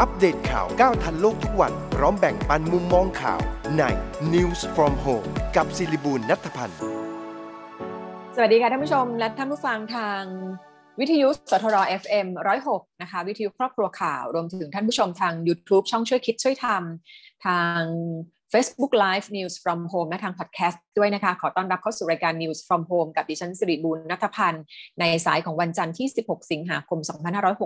อัปเดตข่าวก้าวทันโลกทุกวัน พร้อมแบ่งปันมุมมองข่าวใน News from Home กับศิริบูลนัทพันธ์ สวัสดีค่ะท่านผู้ชมและท่านผู้ฟังทางวิทยุสทร FM 106 นะคะ วิทยุครอบครัวข่าว รวมถึงท่านผู้ชมทาง YouTube ช่องช่วยคิดช่วยทำทาง Facebook Live News from Home และทาง Podcast ด้วยนะคะ ขอต้อนรับเข้าสู่รายการ News from Home กับดิฉันสิริบูลนัทพันธ์ ในสายของวันจันทร์ที่ 16 สิงหาคม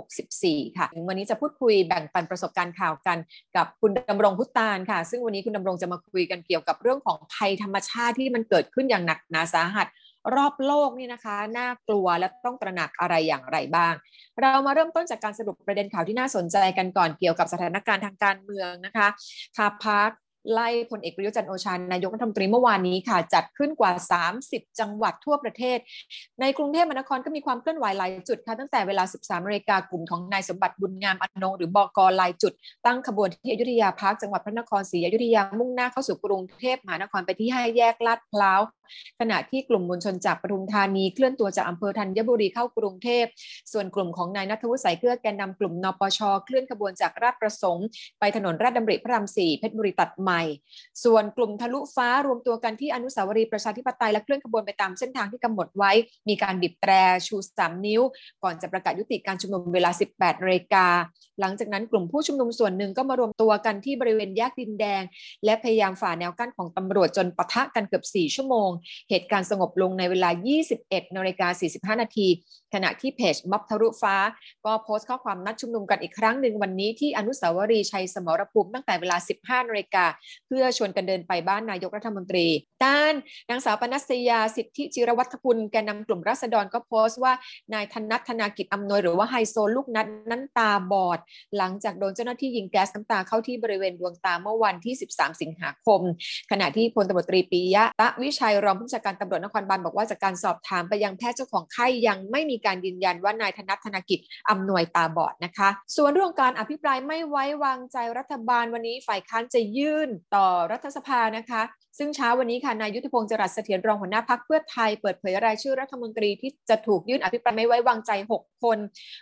2564 ค่ะ วันนี้จะพูดคุยแบ่งปันประสบการณ์ข่าวกันกับคุณดำรงพุตานค่ะ ซึ่งวันนี้คุณดำรงจะมาคุยกันเกี่ยวกับเรื่องของภัยธรรมชาติที่มันเกิดขึ้นอย่างหนักหนาสาหัสรอบโลกนี่นะคะ น่ากลัวและต้องตระหนักอะไรอย่างไรบ้าง เรามาเริ่มต้นจากการสรุปประเด็นข่าวที่น่าสนใจกันก่อนเกี่ยวกับสถานการณ์ทางการเมืองนะคะคาพัก ไล่พลเอกประยุจันทร์โอชานายกรัฐมนตรีเมื่อวานนี้ค่ะ จัดขึ้นกว่า 30 จังหวัดทั่วประเทศ ในกรุงเทพมหานครก็มีความเคลื่อนไหวหลายจุดค่ะตั้งแต่เวลา 13นาฬิกากลุ่มของนายสมบัติบุญงามอนงหรือบอกลายจุด ตั้งขบวนที่อยุธยาพักจังหวัดพระนครศรีอยุธยามุ่งหน้าเข้าสู่กรุงเทพมหานครไปที่ห้าแยกลาดพร้าว ขณะที่กลุ่มมวลชนจากปทุมธานีเคลื่อนตัวจากอำเภอธัญบุรีเข้ากรุงเทพ ส่วนกลุ่มของนายนัทวุฒิสายเกลือแกนนำกลุ่มนปชเคลื่อนขบวนจากราชประสงค์ ไปถนนราชดำริพระรามสี่เพชรบุรีตัดใหม่ ส่วนกลุ่มทะลุฟ้ารวมตัวกันที่อนุสาวรีย์ประชาธิปไตยและเคลื่อนขบวนไปตามเส้นทางที่กำหนดไว้ มีการบีบแตรชู 3 นิ้ว ก่อนจะประกาศยุติการชุมนุมเวลา 18นาฬิกา หลังจากนั้นกลุ่มผู้ชุมนุมส่วนหนึ่งก็มารวมตัวกันที่บริเวณแยกดินแดง และพยายามฝ่าแนวกั้นของตำรวจจนปะทะกันเกือบ 4 ชั่วโมงเหตุการณ์สงบลงในเวลา 21นาฬิกา45 นาที ขณะที่เพจม็อบทะลุฟ้า ก็โพสต์ข้อความนัดชุมนุมกันอีกครั้งหนึ่งวันนี้ที่อนุสาวรีย์ชัยสมรภูมิตั้งแต่เวลา 15นาฬิกาเพื่อชวนกันเดินไปบ้านนายกรัฐมนตรีด้านนางสาวปนัสยาสิทธิจิรวัฒกุลแกนนำกลุ่มรัษฎรก็โพสต์ว่านายธนัทธนากิจอำนวยหรือว่าไฮโซลูกนัดนั้นตาบอด หลังจากโดนเจ้าหน้าที่ยิงแก๊สน้ำตาเข้าที่บริเวณดวงตาเมื่อวันที่ 13 สิงหาคม ขณะที่พลตำรวจตรีปียะตะวิชัยรองผู้จัดการตำรวจนครบาลบอกว่าจากการสอบถามไปยังแพทย์เจ้าของไข้ยังไม่มีการยืนยันว่านายธนัทธนากิจอำนวยตาบอดนะคะ ส่วนเรื่องการอภิปรายไม่ไว้วางใจรัฐบาลวันนี้ฝ่ายค้านจะยื่นต่อรัฐสภานะคะ ซึ่งเช้าวันนี้ค่ะนายยุทธพงศ์จรัสเสถียรรองหัวหน้าพักเพื่อไทยเปิดเผยรายชื่อรัฐมนตรีที่จะถูกยื่นอภิปรายไม่ไว้วางใจ 6 คน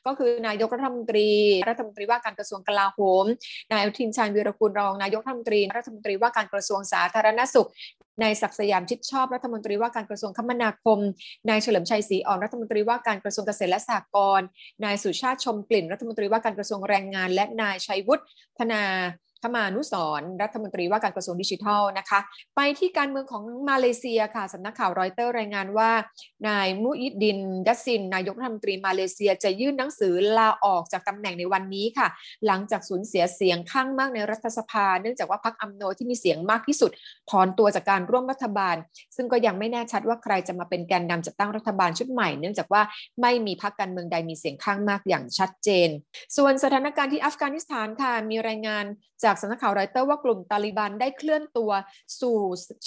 ก็คือนายกรัฐมนตรี รัฐมนตรีว่าการกระทรวงกลาโหม นายอนุทินชาญวีรกุลรองนายกรัฐมนตรี รัฐมนตรีว่าการกระทรวงสาธารณสุขนายศักดิ์สยามชิดชอบรัฐมนตรีว่าการกระทรวงคมนาคม นายเฉลิมชัยศรีอ่อนรัฐมนตรีว่าการกระทรวงเกษตรและสหกรณ์ นายสุชาติชมกลิ่น รัฐมนตรีว่าการกระทรวงแรงงาน และนายชัยวุฒิธนา คมานุสรณ์ รัฐมนตรีว่าการกระทรวงดิจิทัลนะคะ ไปที่การเมืองของมาเลเซียค่ะสำนักข่าวรอยเตอร์รายงานว่า นายมุอิดดินยัสซิน นายกรัฐมนตรีมาเลเซียจะยื่นหนังสือลาออกจากตำแหน่งในวันนี้ค่ะ หลังจากสูญเสียเสียงข้างมากในรัฐสภา เนื่องจากว่าพรรคอัมโนที่มีเสียงมากที่สุด ถอนตัวจากการร่วมรัฐบาล ซึ่งก็ยังไม่แน่ชัดว่าใครจะมาเป็นแกนนำจัดตั้งรัฐบาลชุดใหม่ เนื่องจากว่าไม่มีพรรคการเมืองใดมีเสียงข้างมากอย่างชัดเจน ส่วนสถานการณ์ที่อัฟกานิสถานค่ะมีรายงานจากากสำนักข่าวรอยเตอร์ว่ากลุ่มตาลิบันได้เคลื่อนตัวสู่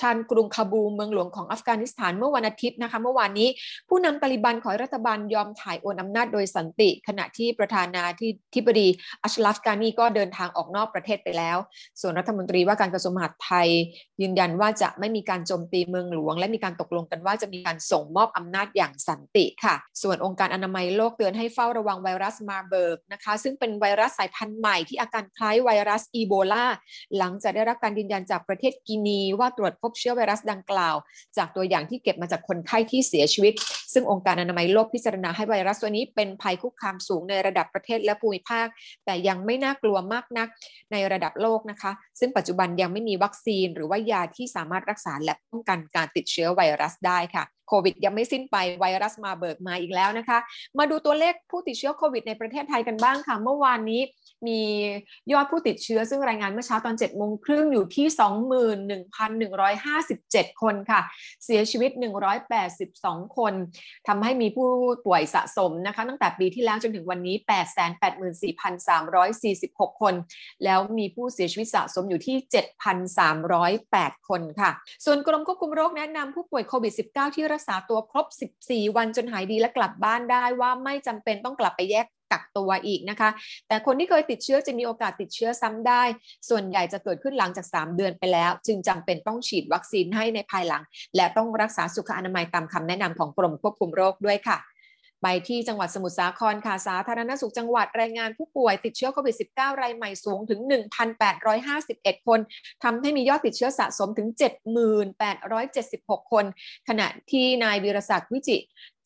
ชานกรุงคาบูเมืองหลวงของอัฟกานิสถานเมื่อวันอาทิตย์นะคะเมื่อวานนี้ ผู้นำตาลิบันขอรัฐบาลยอมถ่ายโอนอำนาจโดยสันติ ขณะที่ประธานาธิบดีอัชลัฟกานีก็เดินทางออกนอกประเทศไปแล้ว ส่วนรัฐมนตรีว่าการกระทรวงมหาดไทย ยืนยันว่าจะไม่มีการโจมตีเมืองหลวง และมีการตกลงกันว่าจะมีการส่งมอบอำนาจอย่างสันติค่ะ ส่วนองค์การอนามัยโลกเตือนให้เฝ้าระวังไวรัสมาเบิร์กนะคะซึ่งเป็นไวรัสสายพันธุ์ใหม่ที่อาการคล้ายไวรัสอีโบลาหลังจากได้รับการยืนยันจากประเทศกินีว่าตรวจพบเชื้อไวรัสดังกล่าว จากตัวอย่างที่เก็บมาจากคนไข้ที่เสียชีวิตซึ่งองค์การอนามัยโลกพิจารณาให้ไวรัสตัวนี้เป็นภัยคุกคามสูงในระดับประเทศและภูมิภาค แต่ยังไม่น่ากลัวมากนักในระดับโลกนะคะ ซึ่งปัจจุบันยังไม่มีวัคซีน หรือว่ายาที่สามารถรักษาและป้องกันการติดเชื้อไวรัสได้ค่ะโควิดยังไม่สิ้นไปไวรัสมาเบิกมาอีกแล้วนะคะ มาดูตัวเลขผู้ติดเชื้อโควิดในประเทศไทยกันบ้างค่ะ เมื่อวานนี้มียอดผู้ติดเชื้อซึ่งรายงานเมื่อเช้าตอน7โมงครึ่งอยู่ที่ 21,157 คนค่ะ เสียชีวิต 182 คนทำให้มีผู้ป่วยสะสมนะคะตั้งแต่ปีที่แล้วจนถึงวันนี้ 884,346 คน แล้วมีผู้เสียชีวิตสะสมอยู่ที่ 7,308 คนค่ะ ส่วนกรมควบคุมโรคแนะนำผู้ป่วยโควิด -19 ที่รักษาตัวครบ 14 วันจนหายดีและกลับบ้านได้ว่าไม่จำเป็นต้องกลับไปแยก กักตัวอีกนะคะ แต่คนที่เคยติดเชื้อจะมีโอกาสติดเชื้อซ้ำได้ ส่วนใหญ่จะเกิดขึ้นหลังจาก 3 เดือนไปแล้ว จึงจำเป็นต้องฉีดวัคซีนให้ในภายหลัง และต้องรักษาสุขอนามัยตามคำแนะนำของกรมควบคุมโรคด้วยค่ะไปที่จังหวัดสมุทรสาครค่ะสาธารณสุขจังหวัดรายงานผู้ป่วยติดเชื้อโควิด -19 รายใหม่สูงถึง 1,851 คนทำให้มียอดติดเชื้อสะสมถึง 7,876 คน ขณะที่นายวีรศักดิ์วิจิ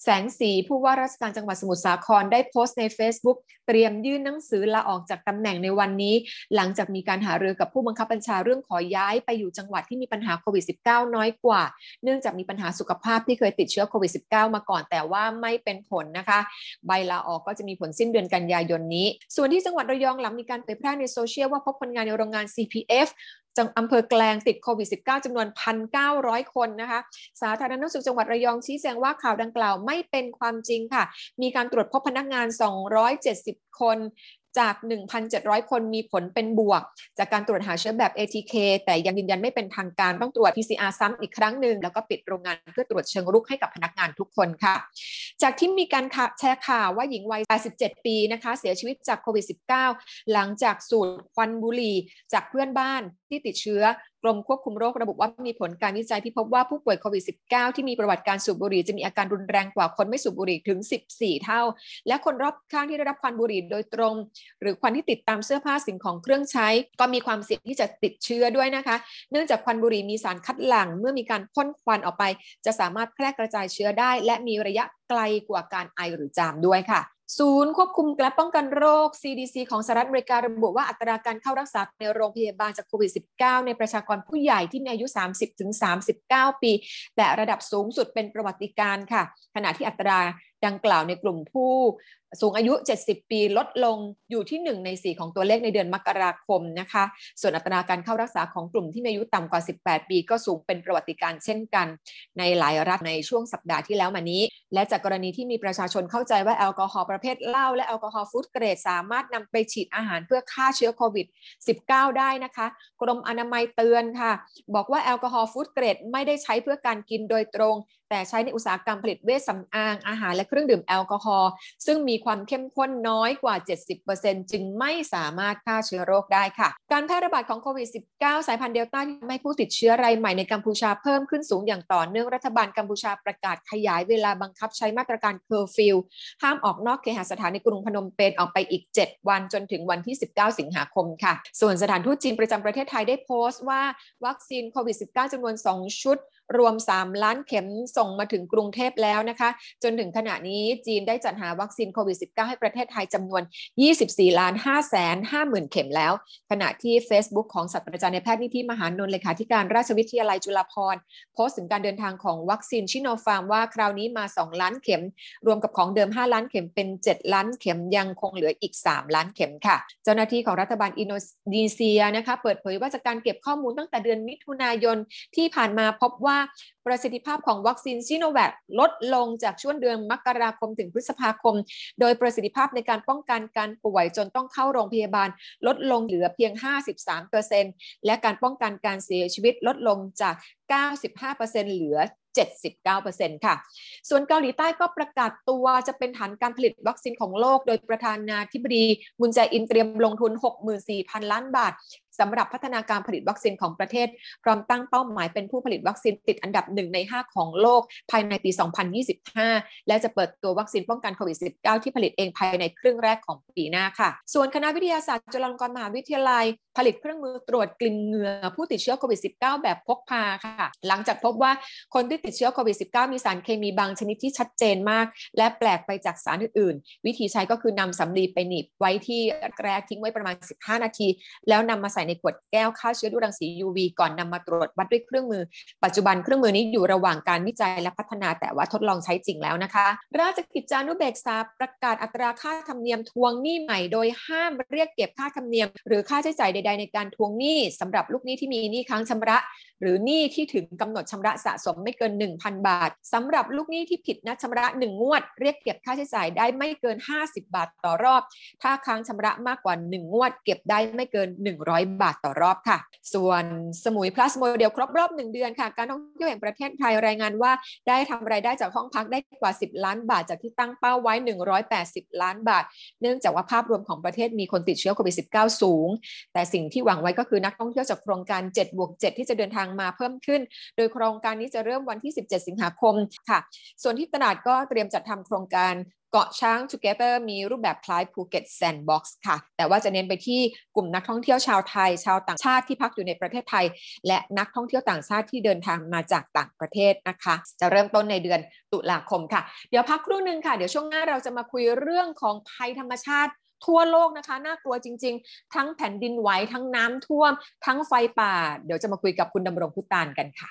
แสงสีผู้ว่าราชการจังหวัดสมุทรสาครได้โพสต์ใน Facebook เตรียมยื่นหนังสือลาออกจากตำแหน่งในวันนี้ หลังจากมีการหารือกับผู้บังคับบัญชาเรื่องขอย้ายไปอยู่จังหวัดที่มีปัญหาโควิด -19 น้อยกว่า เนื่องจากมีปัญหาสุขภาพที่เคยติดเชื้อโควิด -19 มาก่อนแต่ว่าไม่เป็นผลนะคะ ใบลาออกก็จะมีผลสิ้นเดือนกันยายนนี้ ส่วนที่จังหวัดระยองหลังมีการเผยแพร่ในโซเชียลว่าพบคนงานในโรงงาน CPF จังอำเภอแกลงติดโควิด -19 จำนวน 1,900 คนนะคะ สาธารณสุขจังหวัดระยองชี้แจงว่าข่าวดังกล่าวไม่เป็นความจริงค่ะ มีการตรวจพบพนักงาน 270 คน จาก 1,700 คนมีผลเป็นบวก จากการตรวจหาเชื้อแบบ ATK แต่ยังยืนยันไม่เป็นทางการต้องตรวจ PCR ซ้ำอีกครั้งหนึ่ง แล้วก็ปิดโรงงานเพื่อตรวจเชิงรุกให้กับพนักงานทุกคนค่ะ จากที่มีการแชร์ข่าวว่าหญิงวัย 87 ปีนะคะ เสียชีวิตจากโควิด -19 หลังจากสูดควันบุหรี่จากเพื่อนบ้านที่ติดเชื้อ กรมควบคุมโรคระบุว่ามีผลการวิจัยที่พบว่าผู้ป่วยโควิด -19 ที่มีประวัติการสูบบุหรี่จะมีอาการรุนแรงกว่าคนไม่สูบบุหรี่ถึง 14 เท่า และคนรอบข้างที่ได้รับควันบุหรี่โดยตรง หรือควันที่ติดตามเสื้อผ้าสิ่งของเครื่องใช้ ก็มีความเสี่ยงที่จะติดเชื้อด้วยนะคะ เนื่องจากควันบุหรี่มีสารคัดหลั่ง เมื่อมีการพ่นควันออกไป จะสามารถแพร่กระจายเชื้อได้ และมีระยะไกลกว่าการไอหรือจามด้วยค่ะ ศูนย์ควบคุมและป้องกันโรค CDC ของสหรัฐอเมริการะบุว่าอัตราการเข้ารักษาในโรงพยาบาลจากโควิด -19 ในประชากรผู้ใหญ่ที่มีอายุ 30-39 ปี แต่ระดับสูงสุดเป็นประวัติการค่ะ ขณะที่อัตรา ดังกล่าวในกลุ่มผู้สูงอายุ 70 ปีลดลงอยู่ที่ 1 ใน 4 ของตัวเลขในเดือนมกราคมนะคะ ส่วนอัตราการเข้ารักษาของกลุ่มที่มีอายุต่ำกว่า 18 ปีก็สูงเป็นประวัติการเช่นกัน ในหลายรัฐในช่วงสัปดาห์ที่แล้วมานี้ และจากกรณีที่มีประชาชนเข้าใจว่าแอลกอฮอล์ประเภทเหล้าและแอลกอฮอล์ฟู้ดเกรด สามารถนำไปฉีดอาหารเพื่อฆ่าเชื้อโควิด -19 ได้นะคะ กรมอนามัยเตือนค่ะ บอกว่าแอลกอฮอล์ฟู้ดเกรดไม่ได้ใช้เพื่อการกินโดยตรงแต่ใช้ในอุตสาหกรรมผลิตเวชสำอางอาหารและเครื่องดื่มแอลกอฮอล์ซึ่งมีความเข้มข้นน้อยกว่า 70%จึงไม่สามารถฆ่าเชื้อโรคได้ค่ะ การแพร่ระบาดของโควิด -19 สายพันธุ์เดลต้าที่ทำให้ผู้ติดเชื้อรายใหม่ในกัมพูชาเพิ่มขึ้นสูงอย่างต่อเนื่องรัฐบาลกัมพูชาประกาศขยายเวลาบังคับใช้มาตรการเคอร์ฟิวห้ามออกนอกเคหสถานในกรุงพนมเปญออกไปอีก 7 วันจนถึงวันที่ 19 สิงหาคมค่ะ ส่วนสถานทูตจีนประจำประเทศไทยได้โพสต์ว่า วัคซีนโควิด -19 จำนวน 2 ชุดรวม 3 ล้านเข็มส่งมาถึงกรุงเทพแล้วนะคะ จนถึงขณะนี้จีนได้จัดหาวัคซีนโควิด -19 ให้ประเทศไทยจำนวน 24 ล้าน5แสน5หมื่นเข็มแล้ว ขณะที่ Facebook ของศาสตราจารย์นายแพทย์นิธิมหานนท์เลขาธิการราชวิทยาลัยจุฬาภรณ์โพสต์ถึงการเดินทางของวัคซีนซิโนฟาร์มว่าคราวนี้มา 2 ล้านเข็ม รวมกับของเดิม 5 ล้านเข็มเป็น 7 ล้านเข็มยังคงเหลืออีก 3 ล้านเข็มค่ะ เจ้าหน้าที่ของรัฐบาลอินโดนีเซียนะคะเปิดเผยว่าจากการเก็บข้อมูลตั้งแต่เดือนมิถุนายนที่ผ่านมาพบว่าประสิทธิภาพของวัคซีนซิโนแวคลดลงจากช่วงเดือนมกราคมถึงพฤษภาคม โดยประสิทธิภาพในการป้องกันการป่วยจนต้องเข้าโรงพยาบาล ลดลงเหลือเพียง 53%และการป้องกันการเสียชีวิตลดลงจาก 95%เหลือ 79%ค่ะ ส่วนเกาหลีใต้ก็ประกาศตัวจะเป็นฐานการผลิตวัคซีนของโลก โดยประธานาธิบดีมุนแจอินเตรียมลงทุน 64,000 ล้านบาทสำหรับพัฒนาการผลิตวัคซีนของประเทศ พร้อมตั้งเป้าหมายเป็นผู้ผลิตวัคซีนติดอันดับหนึ่งใน 5 ของโลกภายในปี 2025 และจะเปิดตัววัคซีนป้องกันโควิด -19 ที่ผลิตเองภายในครึ่งแรกของปีหน้าค่ะ ส่วนคณะวิทยาศาสตร์จุฬาลงกรณ์มหาวิทยาลัย ผลิตเครื่องมือตรวจกลิ่นเหงื่อผู้ติดเชื้อโควิด -19 แบบพกพาค่ะ หลังจากพบว่าคนที่ติดเชื้อโควิด -19 มีสารเคมีบางชนิดที่ชัดเจนมาก และแปลกไปจากสารอื่นๆ วิธีใช้ก็คือนำสำลีไปหนีบไว้ที่แรกทิ้งไว้ประมาณ 15 นาที แล้วนำมาใส่ในขวดแก้วฆ่าเชื้อด้วยรังสี UV ก่อนนำมาตรวจวัดด้วยเครื่องมือ ปัจจุบันเครื่องมือนี้อยู่ระหว่างการวิจัยและพัฒนาแต่ว่าทดลองใช้จริงแล้วนะคะ ราชกิจจานุเบกษาประกาศอัตราค่าธรรมเนียมทวงหนี้ใหม่โดยห้ามเรียกเก็บค่าธรรมเนียม หรือค่าใช้จ่ายใด ๆ ในการทวงหนี้สำหรับลูกหนี้ที่มีหนี้ค้างชำระ หรือหนี้ที่ถึงกำหนดชำระสะสมไม่เกิน1,000 บาทสำหรับลูกหนี้ที่ผิดนัดชำระ1งวด เรียกเก็บค่าใช้จ่ายได้ไม่เกิน 50 บาทต่อรอบ ถ้าค้างชำระมากกว่า 1 งวด เก็บได้ไม่เกิน 100 บาทต่อรอบค่ะ ส่วนสมุย plus โมเดลครบรอบ 1 เดือนค่ะ การท่องเที่ยวแห่งประเทศไทยรายงานว่า ได้ทำรายได้จากห้องพักได้กว่า 10 ล้านบาทจากที่ตั้งเป้าไว้ 180 ล้านบาท เนื่องจากว่าภาพรวมของประเทศมีคนติดเชื้อโควิด -19 สูง แต่สิ่งที่หวังไว้ก็คือนักท่องเที่ยวจากโครงการ7บวก7ที่จะเดินทางมาเพิ่มขึ้น โดยโครงการนี้จะเริ่มวันที่ 17 สิงหาคมค่ะ ส่วนที่ตราดก็เตรียมจัดทำโครงการเกาะช้าง Together มีรูปแบบคล้ายภูเก็ต sandbox ค่ะ แต่ว่าจะเน้นไปที่กลุ่มนักท่องเที่ยวชาวไทย ชาวต่างชาติที่พักอยู่ในประเทศไทย และนักท่องเที่ยวต่างชาติที่เดินทางมาจากต่างประเทศนะคะ จะเริ่มต้นในเดือนตุลาคมค่ะ เดี๋ยวพักครู่นึงค่ะ เดี๋ยวช่วงหน้าเราจะมาคุยเรื่องของภัยธรรมชาติทั่วโลกนะคะ น่ากลัวจริง ๆ ทั้งแผ่นดินไหวทั้งน้ำท่วม ทั้งไฟป่า เดี๋ยวจะมาคุยกับคุณดำรงพุตานกันค่ะ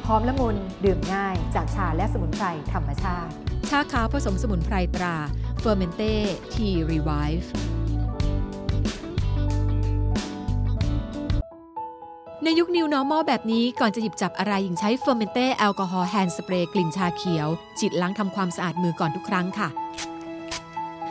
ห อมละมุนดื่มง่ายจากชาและสมุนไพรธรรมชาติ ชาขาวผสมสมุนไพรตรา Fermente Tea Revive ในยุค New Normal แบบนี้ก่อนจะหยิบจับอะไรหญิงใช้ Fermente แอลกอฮอล์ hand spray กลิ่นชาเขียวฉีดล้างทำความสะอาดมือก่อนทุกครั้งค่ะ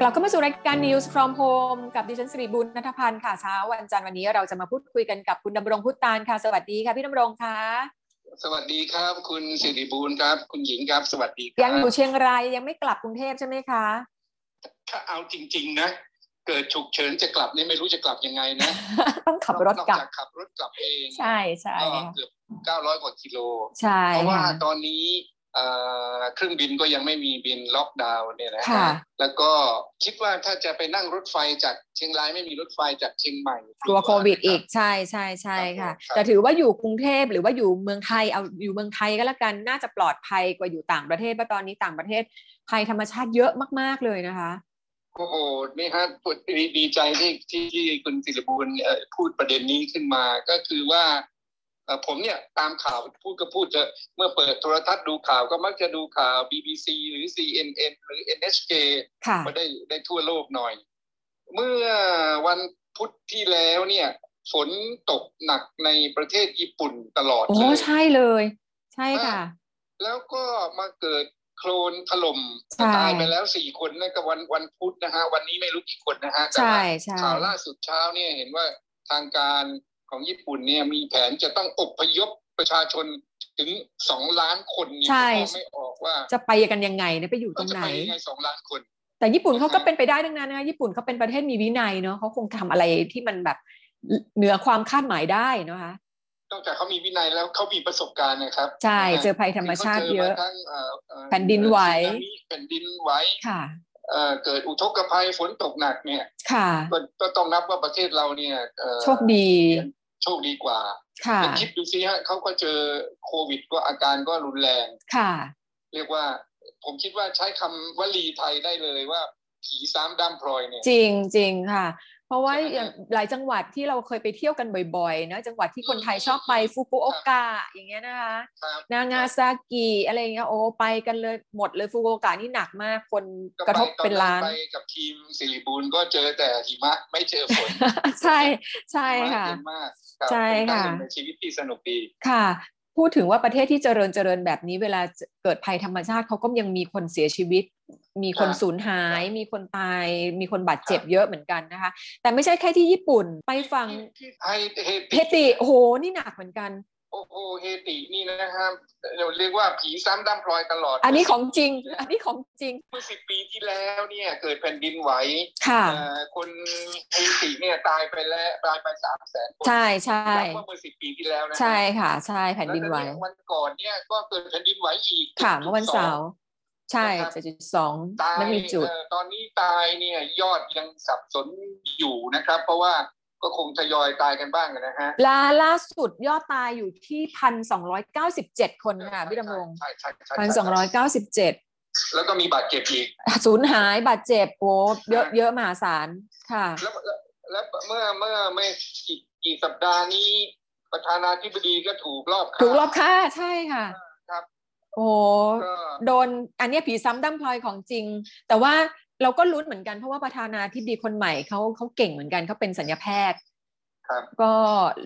กลับเข้ามาสู่รายการ News from Home กับดิฉันสิริบุญนัทพันธ์ค่ะเช้าวันจันทร์วันนี้เราจะมาพูดคุยกันกับคุณดำรงพุตานค่ะ สวัสดีค่ะพี่ดำรงค่ะสวัสดีครับ คุณสิริบูลครับ คุณหญิงครับ สวัสดีครับยังอยู่เชียงรายยังไม่กลับกรุงเทพใช่ไหมคะ ถ้าเอาจริง ๆ นะ เกิดฉุกเฉินจะกลับนี่ไม่รู้จะกลับยังไงนะ ต้องขับรถกลับนอจากขับรถกลับเองใช่ใช่ก็ค่ะเกือบเก้าร้อยกว่ากิโลใช่เพราะว่าค่ะตอนนี้ เอ่อเครื่องบินก็ยังไม่มีบินล็อกดาวน์เนี่ยนะค่ะแล้วก็คิดว่าถ้าจะไปนั่งรถไฟจากเชียงรายไม่มีรถไฟจากเชียงใหม่กลัวโควิดอีกใช่ใช่ใช่ค่ะ แต่ถือว่าอยู่กรุงเทพหรือว่าอยู่เมืองไทยเอาอยู่เมืองไทยก็แล้วกันน่าจะปลอดภัยกว่าอยู่ต่างประเทศเพราะตอนนี้ต่างประเทศภัยธรรมชาติเยอะมาก ๆเลยนะคะโอ้โหนี่ฮะพูดดีดีใจที่ที่ที่คุณสิริบูลเอ่อพูดประเด็นนี้ขึ้นมาก็คือว่าเอ่อ ผมเนี่ยตามข่าวพูดก็พูดเถอะเมื่อเปิดโทรทัศน์ดูข่าวก็มักจะดูข่าว BBC หรือ CNN หรือ NHK ค่ะมาได้ได้ทั่วโลกหน่อย เมื่อวันพุธที่แล้วเนี่ยฝนตกหนักในประเทศญี่ปุ่นตลอดโอ้เลยใช่เลย ใช่ค่ะ แล้วก็มาเกิดโคลนถล่มใช่ตายไปแล้วสี่คนนั่นก็วันวันพุธนะฮะ วันนี้ไม่รู้กี่คนนะฮะแต่ใช่ว่าใช่ข่าวล่าสุดเช้าเนี่ยเห็นว่าทางการ ของญี่ปุ่นเนี่ยมีแผนจะต้องอพยพประชาชนถึงสองล้านคนเนี่ยใช่มองไม่ออกว่า จะไปกันยังไงเนี่ยไปอยู่ตรงจะไหนไปยังไงสองล้านคน แต่ญี่ปุ่นเขาก็เป็นไปได้ทั้งนั้นนะญี่ปุ่นเขาเป็นประเทศมีวินัยเนาะเขาคงทำอะไรที่มันแบบเหนือความคาดหมายได้เนอะคะนอกจากเขามีวินัยแล้วเขามีประสบการณ์นะครับ ใช่นะฮะเจอภัยธรรมชาติเยอะขาจมาทั้งอ่อเอ่อแผ่นดินไหวสึนามิแผ่นดินไหวค่ะ เอ่อเกิดอุทกภัยฝนตกหนักเนี่ยค่ะก็ก็ต้องนับว่าประเทศเราเนี่ยเอ่อโชคดี โชคดีกว่าค่ะแต่คิดดูสิฮะเขาก็เจอโควิดก็อาการก็รุนแรงค่ะ เรียกว่าผมคิดว่าใช้คำวลีไทยได้เลยว่าผีซ้ำด้ามพลอยเนี่ยจริงจริงค่ะเพ ราะว่าใช่ไหมอย่างหลายจังหวัดที่เราเคยไปเที่ยวกันบ่อยๆนะจังหวัดที่คนไทยชอบไปฟุกุโอกะอย่างเงี้ยนะคะครับนางาซากิอะไรอย่างเงี้ยโอ้ไปกันเลยหมดเลยฟุกุโอกะนี่หนักมากคนกระทบเป็นล้านไปกับทีมสิริบูลก็เจอแต่หิมะไม่เจอฝนใช่ใช่หิมค่ะเย็นมากรับใช่เป็นการค่ะดำเนินชีวิตที่สนุกดีค่ะ พูดถึงว่าประเทศที่เจริญเจริญแบบนี้ เวลาเกิดภัยธรรมชาติเขาก็ยังมีคนเสียชีวิต มีคนครับสูญหาย มีคนตาย มีคนบาดเจ็บครับเยอะเหมือนกันนะคะ แต่ไม่ใช่แค่ที่ญี่ปุ่นไปฝั่งที่ไทยเฮเฮติโอ้โหนี่หนักเหมือนกัน โอ้โหเฮตินี่นะครับเราเรียกว่าผีซ้ำดำพลอยตลอด อันนี้ของจริง อันนี้ของจริงเมื่อสิบปีที่แล้วเนี่ยเกิดแผ่นดินไหวค่ะเอ่อคนเฮติเนี่ยตายไปแล้วตายไปสามแสนคนใช่ใช่นับว่าเมื่อสิบปีที่แล้วนะใช่ค่ะ ใช่แผ่นดินไหวแล้วตอวันก่อนเนี่ยก็เกิดแผ่นดินไหวอีกค่ะเมื่อวันเสาร์ใช่เจ็ดจุดสองตายไม่มีจุดเอ่อตอนนี้ตายเนี่ยยอดยังสับสนอยู่นะครับ เพราะว่า ก็คงทยอยตายกันบ้างนะฮะลาล่าสุดยอดตายอยู่ที่พันสองร้อยเก้าสิบเจ็ดคนค่ะพี่ดำรงใช่ใช่ใช่พันสองร้อยเก้าสิบเจ็ดแล้วก็มีบาดเจ็บอีกสูญหายบาดเจ็บโอ้เยอะเยอะมหาศาลค่ะแล้วแล้วแล้วเมื่อเมื่อไม่กี่กี่สัปดาห์นี้ประธานาธิบดีก็ถูกรอบฆ่าถูกรอบค่าใช่ค่ะครับโอ้ก็โดนอันเนี้ยผีซ้ำดั้มพลอยของจริง แต่ว่า เราก็ลุ้นเหมือนกันเพราะว่าประธานาธิบดีคนใหม่เขาเขาเก่งเหมือนกันเขาเป็นสัญญาแพทย์ครับก็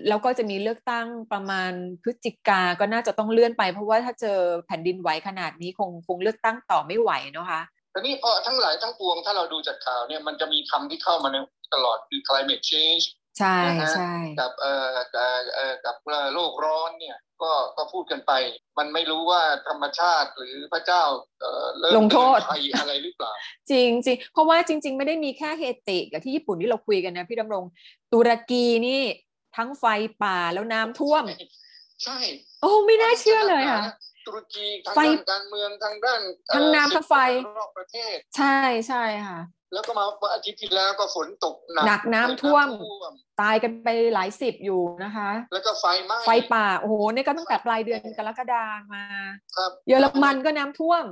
แล้วก็จะมีเลือกตั้งประมาณพฤศจิกาก็น่าจะต้องเลื่อนไป เพราะว่าถ้าเจอแผ่นดินไหวขนาดนี้คงคงเลือกตั้งต่อไม่ไหวเนาะคะแต่นี่พอทั้งหลายทั้งปวงถ้าเราดูจากข่าวเนี่ยมันจะมีคำที่เข้ามาในตลอดคือ climate change ใช่นะฮะใช่กับเอ่อเอ่อเอ่อกับเอ่อโลกร้อนเนี่ยก็ก็พูดกันไป มันไม่รู้ว่าธรรมชาติหรือพระเจ้าเอ่อเริ่มลงโทษเตือนภัยอะไรหรือเปล่า จริงจริงเพราะว่าจริง ๆ ไม่ได้มีแค่เฮติกับที่ญี่ปุ่นที่เราคุยกันนะพี่ดำรงตุรกีนี่ทั้งไฟป่าแล้วน้ำท่วม ใช่ โอ้ไม่น่าเชื่อเลยค่ะ ตุรกีทางไฟด้านการเมืองทางด้านเอ่อทั้งน้ำทั้งไฟรอบประเทศ ใช่ใช่ค่ะ แล้วก็มาวันอาทิตย์ที่แล้วก็ฝนตกหนักหนักน้ำท่วมน้ำท่วม ตายกันไปหลายสิบอยู่นะคะ แล้วก็ไฟไหม้ไฟป่าโอ้โหนี่ก็ตั้งแต่ปลายเดือนกรกฎามาครับเยอรมันก็น้ำท่วม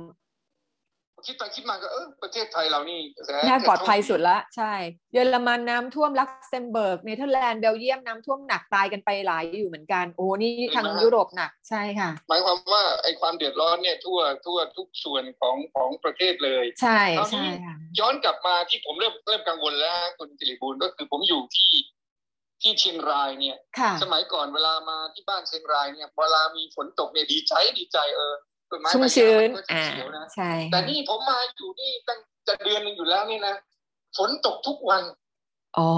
คิดไปคิดมาก็เออประเทศไทยเรานี่แสนจะปลอดภัยจะโชคสุดละใช่ เยอรมันน้ำท่วมลักเซมเบิร์กเนเธอร์แลนด์เบลเยียมน้ำท่วมหนักตายกันไปหลายอยู่เหมือนกันโอ้นี่ทางยุโรปหนักใช่ค่ะ หมายความว่าไอ้ความเดือดร้อนเนี่ยทั่วทั่วทุกส่วนของของประเทศเลย ใช่ตอนนี้ใช่ค่ะย้อนกลับมาที่ผมเริ่มเริ่มกังวลแล้วคุณสิริบูลก็คือผมอยู่ที่ที่เชียงรายเนี่ยค่ะสมัยก่อนเวลามาที่บ้านเชียงรายเนี่ย เวลามีฝนตกเนี่ยดีใจดีใจเออ ต้นไม้ชุ่มใบหญ้าชื้นมัก็อ่าเขียวๆนะใช่แต่นี่ผมมาอยู่นี่ตั้งจะเดือนหนึงอยู่แล้วนี่นะฝนตกทุกวันอ๋อ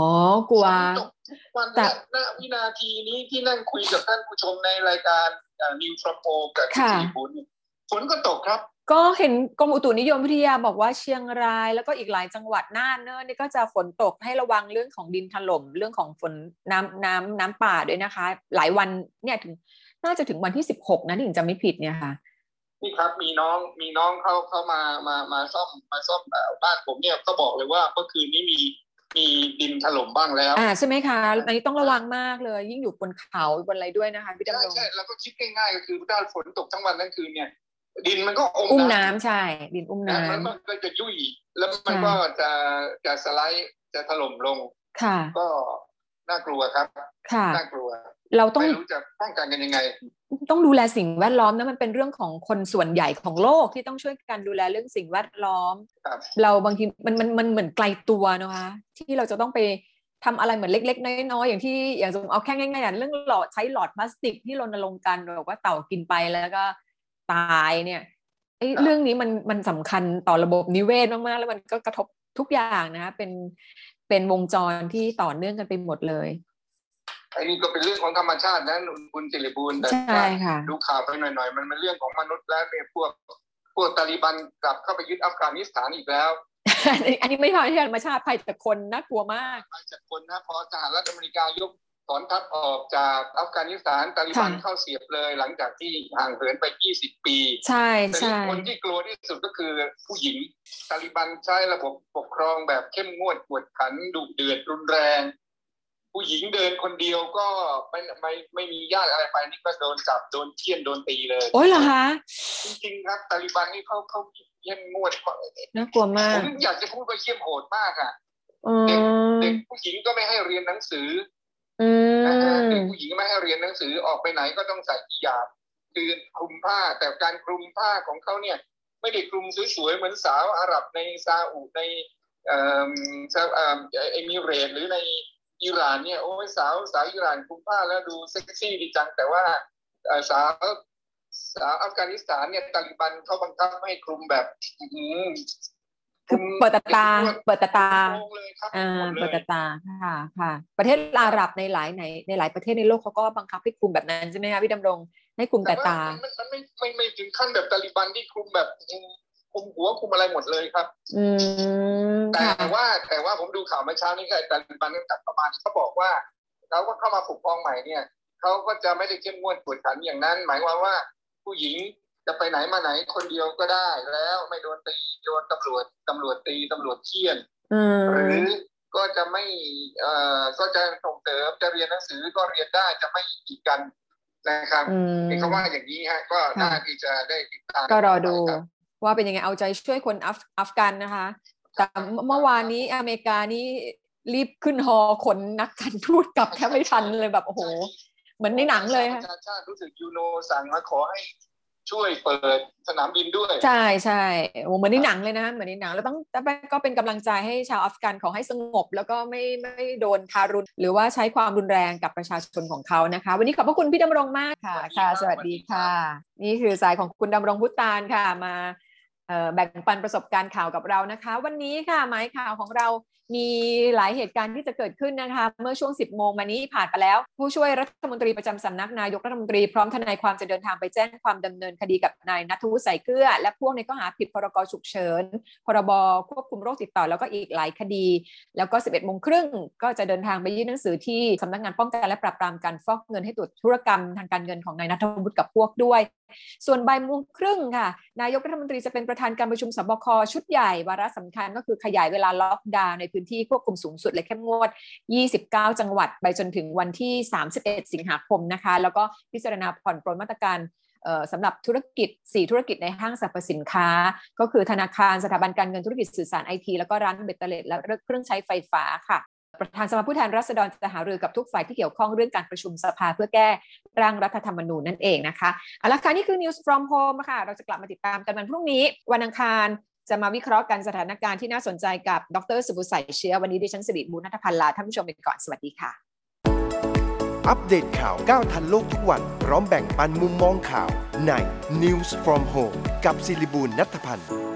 กลัวฝนตกทุกวันแต่ณณวินาทีนี้ที่นั่งคุยกับท่านผู้ชมในรายการนิวทรโปกับคุณค่ะสิริบุญฝนก็ตกครับ ก็เห็นกรมอุตุนิยมวิทยาบอกว่าเชียงราย แล้วก็อีกหลายจังหวัดน่านเนอะนี่ก็จะฝนตกให้ระวังเรื่องของดินถล่มเรื่องของฝนน้ำน้ำน้ำป่าด้วยนะคะ หลายวันเนี่ยถึงน่าจะถึงวันที่สิบหกนะที่ถึงจะไม่ผิดเนี่ยค่ะ นี่ครับมีน้องมีน้องเขาเขามามามาซ่อมมาซ่อมเอ่อบ้านผมเนี่ยก็บอกเลยว่าเมื่อคืนนี้มีมีดินถล่มบ้างแล้วอ่าใช่ไหมคะอันนี้ต้องระวังมากเลย ยิ่งอยู่บนเขาบนอะไรด้วยนะคะพี่ใช่ดำรงใช่แล้วก็คิดง่ายๆก็คือถ้าฝนตกทั้งวันทั้งคืนเนี่ยดินมันก็อมอุ้มน้ำใช่ ดินอุ้มนะน้ำมันมันก็จะยุ่ยแล้วมันใช่ก็จะจะสไลด์จะถล่มลง ค่ะ ก็ น่ากลัวครับค่ะน่ากลัว เราต้องไม่รู้จะป้องกันกันยังไง ต้องดูแลสิ่งแวดล้อมนะมันเป็นเรื่องของคนส่วนใหญ่ของโลกที่ต้องช่วยกันดูแลเรื่องสิ่งแวดล้อมครับเราบางทีมันมันมันเหมือนไกลตัวนะคะที่เราจะต้องไปทำอะไรเหมือนเล็ก ๆ น้อยๆอย่างที่อย่างสมมติเอาแค่ง่ายๆอย่างเรื่องหลอดใช้หลอดพลาสติกที่รณรงค์กันบอกว่าเต่ากินไปแล้วก็ตายเนี่ยไอ้ครับเรื่องนี้มันมันสำคัญต่อระบบนิเวศมากๆแล้วมันก็กระทบทุกอย่างนะคะเป็น เป็นวงจรที่ต่อเนื่องกันไปหมดเลยไอ้นี่ก็เป็นเรื่องของธรรมชาตินะคุณสิริบูลแต่ใช่ว่าค่ะดูข่าวไปหน่อยๆ มันเป็นเรื่องของมนุษย์แล้วเนี่ยพวก พวกตาลิบันกลับเข้าไปยึดอัฟกานิสถานอีกแล้ว อันนี้อันนี้ไม่ใช่ธรรมชาติภัยแต่คนน่ากลัวมากมาจากคนนะพอสหรัฐอเมริกายก ถอนทัพออกจากอัฟกานิสถานตาลิบันค่ะเข้าเสียบเลยหลังจากที่ห่างเหินไป 20 ปี ใช่แต่ใช่นี่คนที่กลัวที่สุดก็คือผู้หญิงตาลิบันใช้ระบบปกครองแบบเข้มงวดกวดขันดุเดือดรุนแรง ผู้หญิงเดินคนเดียวก็ไม่ไม่ไม่มีญาติอะไรไปนี่ก็โดนจับโดนเที่ยนโดนตีเลย โอ้ยเหรอคะจริงๆครับตาลิบันนี่เขาเขาเข้มงวดน่ากลัวมาผกมอยากจะพูดว่าเข้มโหดมากอะอืมเด็กผู้หญิงก็ไม่ให้เรียนหนังสือ อืนะฮะมเด็กผู้หญิงไม่ให้เรียนหนังสือออกไปไหนก็ต้องใส่ฮิญาบคือคลุมผ้าแต่การคลุมผ้าของเขาเนี่ย ไม่ได้คลุมสวยๆเหมือนสาวอาหรับในซาอุในเอ่อซาเอ่อเอมิเรตหรือในอิหร่านเนี่ยโอ้ยสาวสาวอิหร่านคลุมผ้าแล้วดูเซ็กซี่ดีจังแต่ว่าเอ่อสาวสาวอัฟกานิสถานเนี่ยตาลิบันเขาบังคับให้คลุมแบบอื้อหือ คือเปิดตาตาเปิดตาตาโกงเลยครับอ่าหมดเลยเปิดตาตาค่ะค่ะ ประเทศอาหรับในหลายในในหลายประเทศในโลกเขาก็บังคับให้คลุมแบบนั้นใช่ไหมคะพี่ดำรงให้คลุมแต่ตาว่ามันมันไม่ไม่ไม่ถึงขั้นแบบตาลิบันที่คลุมแบบคุมหัวคุมอะไรหมดเลยครับ อืมแต่ค่ะว่าแต่ว่าผมดูข่าวเมื่อเช้านี้ก็ตาลิบันก็กลับเข้ามาเขาบอกว่าเขาก็เข้ามาปกครองใหม่เนี่ยเขาก็จะไม่ได้เข้มงวดกวดขันอย่างนั้น หมายความว่าผู้หญิง จะไปไหนมาไหนคนเดียวก็ได้แล้วไม่โดนตีโดนตำรวจตำรวจตีตำรวจเคี่ยนอืมหรือก็จะไม่เอ่อก็จะส่งเสริมจะเรียนหนังสือก็เรียนได้จะไม่กีดกันนะครับอืมเห็นเขาว่าอย่างนี้ฮะก็น่าที่จะได้ติดตามก็รอดูครับว่าเป็นยังไงเอาใจช่วยคนอัฟอัฟกันนะคะ แต่เมื่อวานนี้อเมริกานี่รีบขึ้นฮอขนนักการทูตกลับแทบไม่ทันเลยแบบโอ้โห เหมือนในหนังเลยปค่ะระชาชาติรู้สึกยูโนสั่งมาขอให้ ช่วยเปิดสนามบินด้วย ใช่ใช่โอ้เหมือนในหนังเลยนะเหมือนในหนัง แล้วต้องแต่ก็เป็นกำลังใจให้ชาวอัฟกันขอให้สงบ แล้วก็ไม่ไม่โดนทารุณหรือว่าใช้ความรุนแรงกับประชาชนของเขานะคะ วันนี้ขอบพระคุณพี่ดำรงมากค่ะค่ะ สวัสดีค่ะ นี่คือสายของคุณดำรงพุตานค่ะมาเอ่อ แบ่งปันประสบการณ์ข่าวกับเรานะคะ วันนี้ค่ะหมายข่าวของเรามีหลายเหตุการณ์ที่จะเกิดขึ้นนะคะ เมื่อช่วง 10 โมงมานี้ผ่านไปแล้ว ผู้ช่วยรัฐมนตรีประจำสำนักนายกรัฐมนตรีพร้อมทนายความจะเดินทางไปแจ้งความดำเนินคดีกับนายนัทวุฒิใส่เกลือ และพวกในข้อหาผิดพรกฉุกเฉิน พรบควบคุมโรคติดต่อแล้วก็อีกหลายคดี แล้วก็ 11 โมงครึ่งก็จะเดินทางไปยื่นหนังสือที่สำนักงานป้องกันและปราบปรามการฟอกเงินให้ตรวจธุรกรรมทางการเงินของนายนัทวุฒิกับพวกด้วย ส่วนบ่ายโมงครึ่งค่ะ นายกรัฐมนตรีจะเป็นประธานการประชุมสบคชุดใหญ่วาระสำคัญก็คือขยายเวลาล็อกดาวน์ในพื้นที่ควบคุมสูงสุดและเข้มงวด 29 จังหวัด ไปจนถึงวันที่ 31 สิงหาคมนะคะ แล้วก็พิจารณาผ่อนปรนมาตรการสำหรับธุรกิจ 4 ธุรกิจในห้างสรรพสินค้า ก็คือธนาคารสถาบันการเงินธุรกิจสื่อสารไอทีแล้วก็ร้านเบตเตอร์เลตและเครื่องใช้ไฟฟ้าค่ะ ประธานสภาผู้แทนราษฎรจะหารือกับทุกฝ่ายที่เกี่ยวข้องเรื่องการประชุมสภาเพื่อแก้ร่างรัฐธรรมนูญนั่นเองนะคะเอาละค่ะนี่คือ News from Home ค่ะเราจะกลับมาติดตามกันวันพรุ่งนี้ วันอังคารจะมาวิเคราะห์กันสถานการณ์ที่น่าสนใจกับดรสุบุใสเชื้อ วันนี้ดิฉันสิริบุญนัทพันธ์ลาท่านผู้ชมไปก่อนสวัสดีค่ะ อัปเดตข่าวก้าวทันโลกทุกวันพร้อมแบ่งปันมุมมองข่าวใน News from Home กับศิริบูลนัทพันธ์